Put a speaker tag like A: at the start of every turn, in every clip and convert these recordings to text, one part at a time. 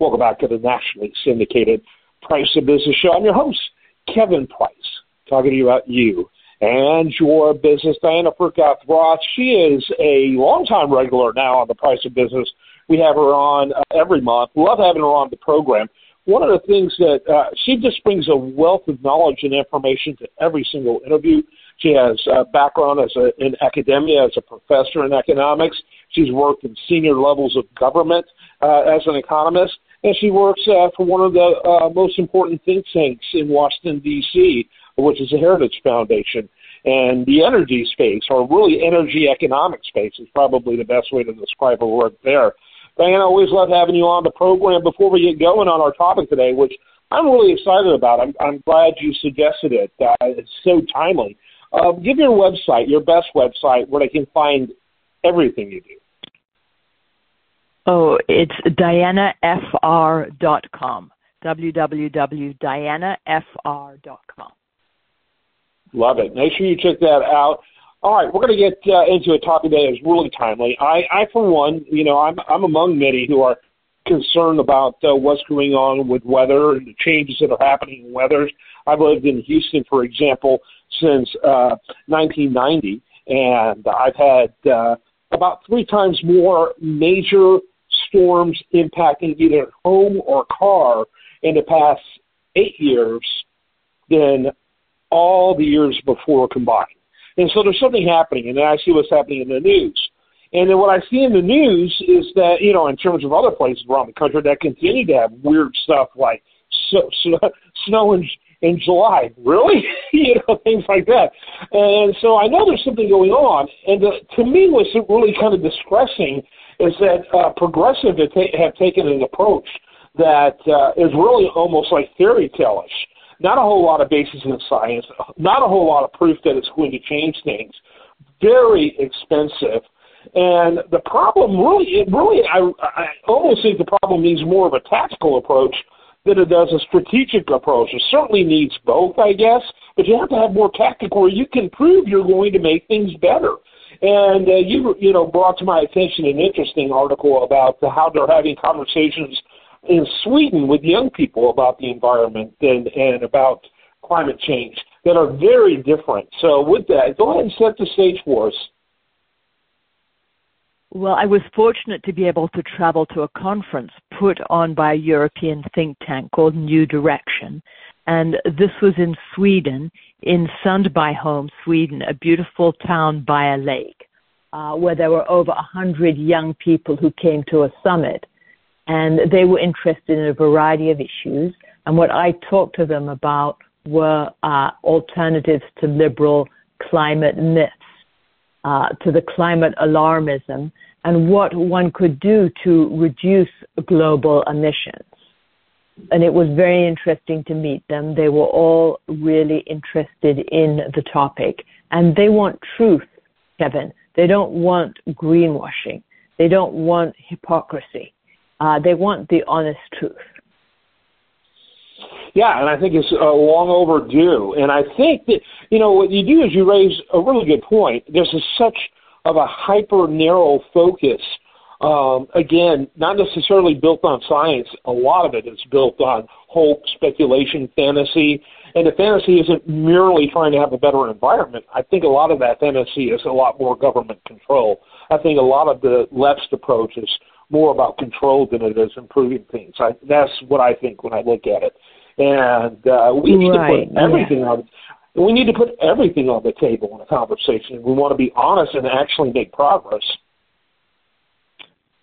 A: Welcome back to the nationally syndicated Price of Business Show. I'm your host, Kevin Price, talking to you about you and your business. Diana Furcath Roth, she is a longtime regular now on the Price of Business. We have her on uh, every month. Love having her on the program. One of the things that uh, she just brings a wealth of knowledge and information to every single interview. She has a background as a, in academia, as a professor in economics. She's worked in senior levels of government uh, as an economist and she works uh, for one of the uh, most important think tanks in Washington D.C., which is the Heritage Foundation. And the energy space, or really energy economic space, is probably the best way to describe her work there. Diana, always love having you on the program. Before we get going on our topic today, which I'm really excited about, I'm, I'm glad you suggested it. Uh, it's so timely. Uh, give your website, your best website, where they can find everything you do.
B: Oh, it's dianafr.com. www.dianafr.com.
A: Love it. Make sure you check that out. All right, we're going to get uh, into a topic that is really timely. I, I, for one, you know, I'm, I'm among many who are concerned about uh, what's going on with weather and the changes that are happening in weather. I've lived in Houston, for example, since uh, 1990, and I've had uh, about three times more major storms impacting either home or car in the past eight years than all the years before combined. And so there's something happening, and I see what's happening in the news. And then what I see in the news is that, you know, in terms of other places around the country that continue to have weird stuff like so, snow in, in July. Really? you know, things like that. And so I know there's something going on. And the, to me, what's really kind of distressing is that uh, progressive have, ta- have taken an approach that uh, is really almost like fairy tale-ish. Not a whole lot of basis in science, not a whole lot of proof that it's going to change things. Very expensive. And the problem really, it really, I, I almost think the problem needs more of a tactical approach than it does a strategic approach. It certainly needs both, I guess, but you have to have more tactical where you can prove you're going to make things better. And uh, you, you know, brought to my attention an interesting article about how they're having conversations in Sweden with young people about the environment and, and about climate change that are very different. So, with that, go ahead and set the stage for us.
B: Well, I was fortunate to be able to travel to a conference put on by a European think tank called New Direction. And this was in Sweden, in Sundbyholm, Sweden, a beautiful town by a lake, uh, where there were over a hundred young people who came to a summit and they were interested in a variety of issues. And what I talked to them about were uh, alternatives to liberal climate myths, uh, to the climate alarmism, and what one could do to reduce global emissions. And it was very interesting to meet them. They were all really interested in the topic, and they want truth, Kevin. They don't want greenwashing. They don't want hypocrisy. Uh, they want the honest truth.
A: Yeah, and I think it's uh, long overdue. And I think that you know what you do is you raise a really good point. There's a, such of a hyper narrow focus. Um, again, not necessarily built on science. A lot of it is built on hope, speculation, fantasy. And the fantasy isn't merely trying to have a better environment. I think a lot of that fantasy is a lot more government control. I think a lot of the left's approach is more about control than it is improving things. I, that's what I think when I look at it. And uh, we need right. to put everything yeah. on. We need to put everything on the table in a conversation. We want to be honest and actually make progress.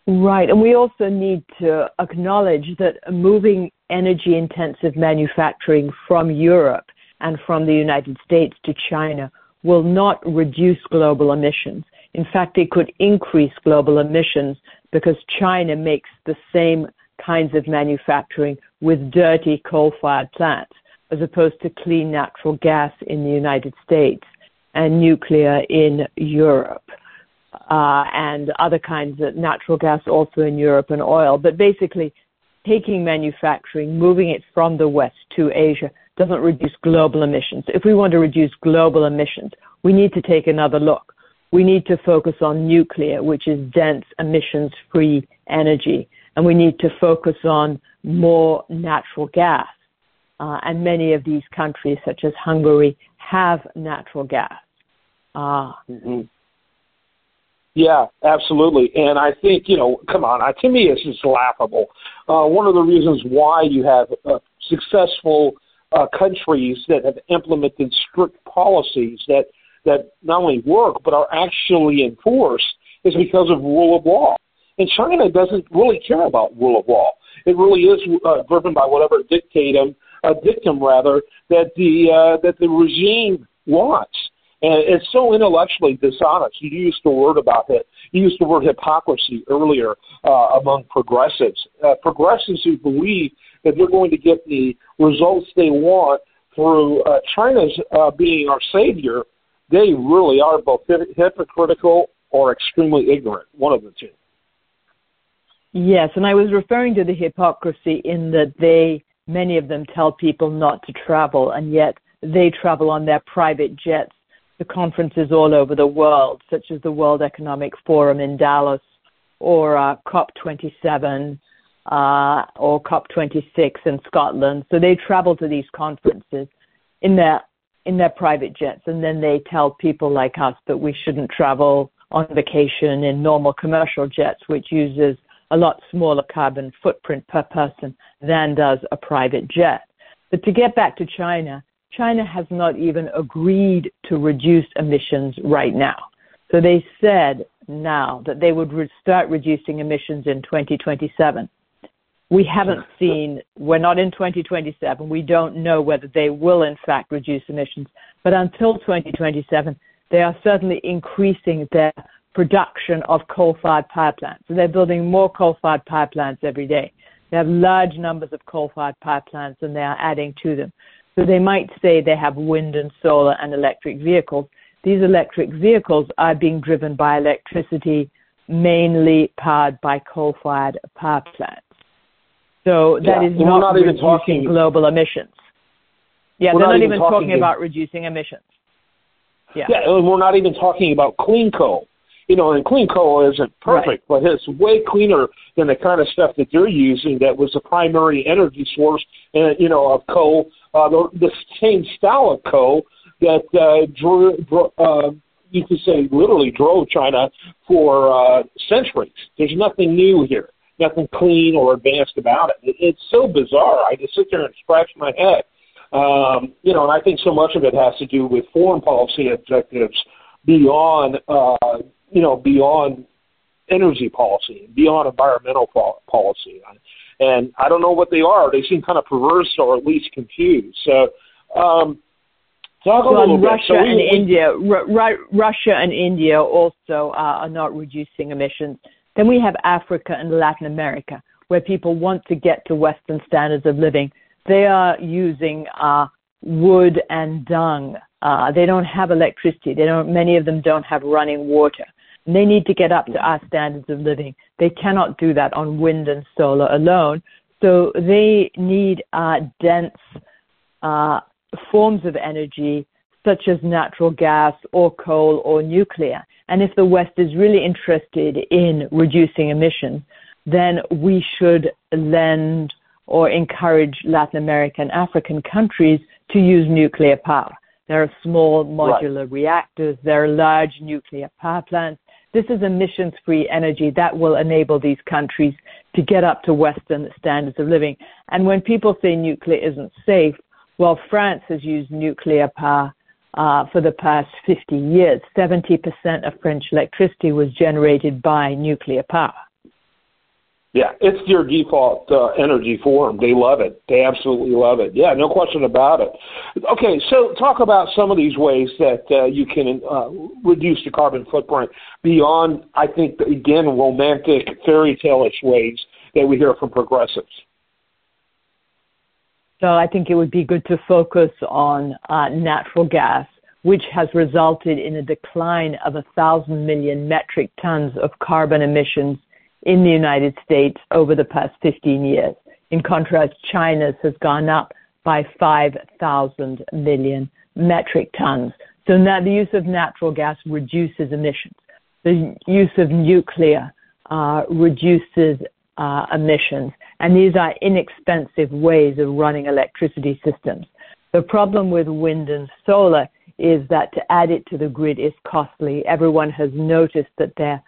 B: Right, and we also need to acknowledge that moving energy intensive manufacturing from Europe and from the United States to China will not reduce global emissions. In fact, it could increase global emissions because China makes the same kinds of manufacturing with dirty coal fired plants as opposed to clean natural gas in the United States and nuclear in Europe. Uh, and other kinds of natural gas also in Europe and oil. But basically, taking manufacturing, moving it from the West to Asia doesn't reduce global emissions. If we want to reduce global emissions, we need to take another look we need to focus on nuclear, which is dense emissions free energy. and we need to focus on more natural gas. Uh, and many of these countries, such as Hungary, have natural gas. Uh, mm-hmm.
A: Yeah, absolutely. And I think, you know, come on, to me, it's just laughable. Uh, one of the reasons why you have uh, successful uh, countries that have implemented strict policies that, that not only work but are actually enforced is because of rule of law. And China doesn't really care about rule of law. It really is uh, driven by whatever dictatum, uh, dictum rather, that the uh, that the regime wants. And it's so intellectually dishonest. You used the word about it. You used the word hypocrisy earlier uh, among progressives. Uh, progressives who believe that they're going to get the results they want through uh, China's uh, being our savior, they really are both hypocritical or extremely ignorant. One of the two.
B: Yes, and I was referring to the hypocrisy in that they, many of them, tell people not to travel, and yet they travel on their private jets to conferences all over the world, such as the World Economic Forum in Davos or uh, COP27 uh, or COP26 in Scotland. So they travel to these conferences in their in their private jets, and then they tell people like us that we shouldn't travel on vacation in normal commercial jets, which uses a lot smaller carbon footprint per person than does a private jet. But to get back to China, China has not even agreed to reduce emissions right now. So they said now that they would re- start reducing emissions in 2027. We haven't seen, we're not in 2027. We don't know whether they will in fact reduce emissions. But until 2027, they are certainly increasing their production of coal-fired power plants. So they're building more coal-fired power plants every day. They have large numbers of coal-fired power plants and they are adding to them. So they might say they have wind and solar and electric vehicles. These electric vehicles are being driven by electricity mainly powered by coal-fired power plants. So that yeah, is not, not reducing talking, global emissions. Yeah, they're not, not even, talking, talking about reducing emissions.
A: Yeah. yeah, and we're not even talking about clean coal. You know, and clean coal isn't perfect, right. but it's way cleaner than the kind of stuff that they're using that was the primary energy source, uh, you know, of coal uh, the, the same coal that uh, drew uh, you could say literally drove China for uh, centuries. There's nothing new here, nothing clean or advanced about it. it. It's so bizarre. I just sit there and scratch my head. Um, you know, and I think so much of it has to do with foreign policy objectives beyond, uh, you know, beyond energy policy, and beyond environmental policy. And I don't know what they are. They seem kind of perverse or at least confused. So, um, talk a little
B: Russia
A: bit. So
B: and we, India, R- Russia and India also uh, are not reducing emissions. Then we have Africa and Latin America, where people want to get to Western standards of living. They are using uh, wood and dung. Uh, they don't have electricity. They don't. Many of them don't have running water. They need to get up to our standards of living. They cannot do that on wind and solar alone. So they need uh, dense uh, forms of energy, such as natural gas or coal or nuclear. And if the West is really interested in reducing emissions, then we should lend or encourage Latin American and African countries to use nuclear power. There are small modular right. reactors, there are large nuclear power plants, this is emissions free energy that will enable these countries to get up to Western standards of living. And when people say nuclear isn't safe, well, France has used nuclear power uh, for the past 50 years. 70% of French electricity was generated by nuclear power.
A: Yeah, it's their default uh, energy form. They love it. They absolutely love it. Yeah, no question about it. Okay, so talk about some of these ways that uh, you can uh, reduce the carbon footprint beyond, I think, again, romantic fairy tale-ish ways that we hear from progressives.
B: So I think it would be good to focus on uh, natural gas, which has resulted in a decline of a thousand million metric tons of carbon emissions in the United States over the past 15 years. In contrast, China's has gone up by 5,000 million metric tons. So now the use of natural gas reduces emissions. The use of nuclear uh, reduces uh, emissions. And these are inexpensive ways of running electricity systems. The problem with wind and solar is that to add it to the grid is costly. Everyone has noticed that their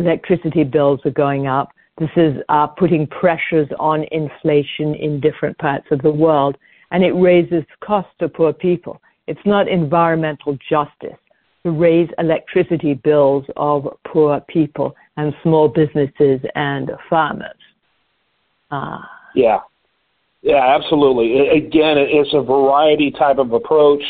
B: electricity bills are going up. This is uh, putting pressures on inflation in different parts of the world, and it raises costs to poor people. It's not environmental justice to raise electricity bills of poor people and small businesses and farmers.
A: Uh, yeah, yeah, absolutely. Again, it's a variety type of approach.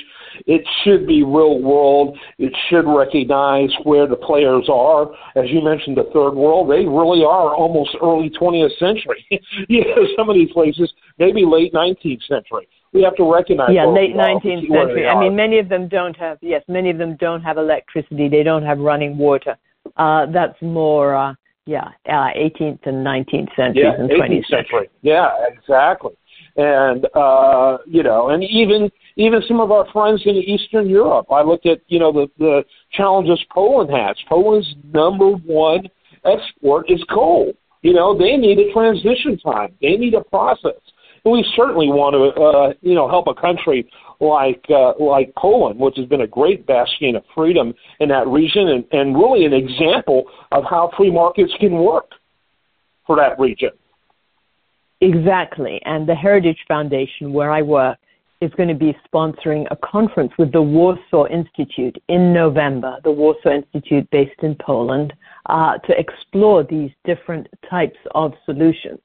A: It should be real world. It should recognize where the players are. As you mentioned, the third world, they really are almost early 20th century. you know, some of these places, maybe late 19th century. We have to recognize.
B: Yeah, late 19th century. I mean, many of them don't have. Yes, many of them don't have electricity. They don't have running water. Uh, that's more. Uh, yeah, uh, 18th and 19th centuries
A: yeah,
B: and 20th
A: century. century. Yeah, exactly and uh, you know, and even even some of our friends in Eastern Europe. I looked at you know the the challenges Poland has. Poland's number one export is coal. You know, they need a transition time. They need a process. And we certainly want to, uh, you know, help a country like uh, like Poland, which has been a great bastion of freedom in that region, and, and really an example of how free markets can work for that region.
B: Exactly. And the Heritage Foundation, where I work, is going to be sponsoring a conference with the Warsaw Institute in November, the Warsaw Institute based in Poland, uh, to explore these different types of solutions.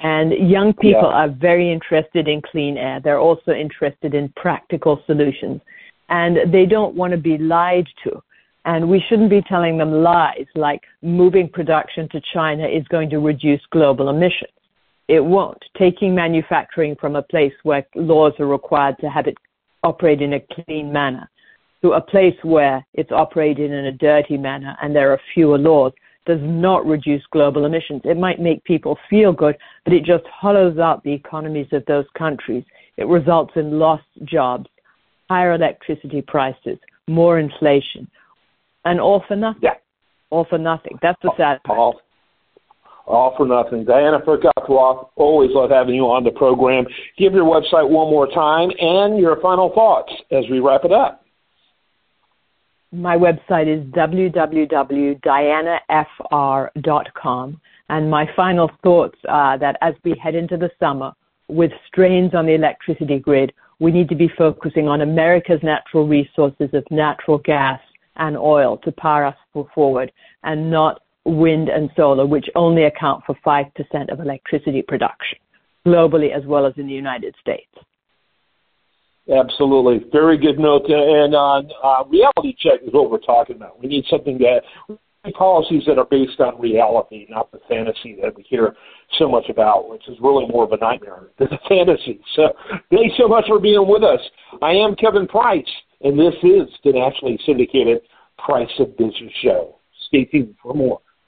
B: And young people yeah. are very interested in clean air. They're also interested in practical solutions. And they don't want to be lied to. And we shouldn't be telling them lies like moving production to China is going to reduce global emissions. It won't. Taking manufacturing from a place where laws are required to have it operate in a clean manner to a place where it's operated in a dirty manner and there are fewer laws does not reduce global emissions. It might make people feel good, but it just hollows out the economies of those countries. It results in lost jobs, higher electricity prices, more inflation, and all for nothing.
A: Yeah.
B: All for nothing. That's the sad part.
A: All, all for nothing. Diana Furchtgott-Roth, always love having you on the program. Give your website one more time and your final thoughts as we wrap it up.
B: My website is www.dianafr.com. And my final thoughts are that as we head into the summer, with strains on the electricity grid, we need to be focusing on America's natural resources of natural gas and oil to power us forward and not wind and solar, which only account for 5% of electricity production globally as well as in the United States.
A: Absolutely. Very good note. And on uh, reality check is what we're talking about. We need something that policies that are based on reality, not the fantasy that we hear so much about, which is really more of a nightmare than a fantasy. So thanks so much for being with us. I am Kevin Price, and this is the nationally syndicated Price of Business Show. Stay tuned for more.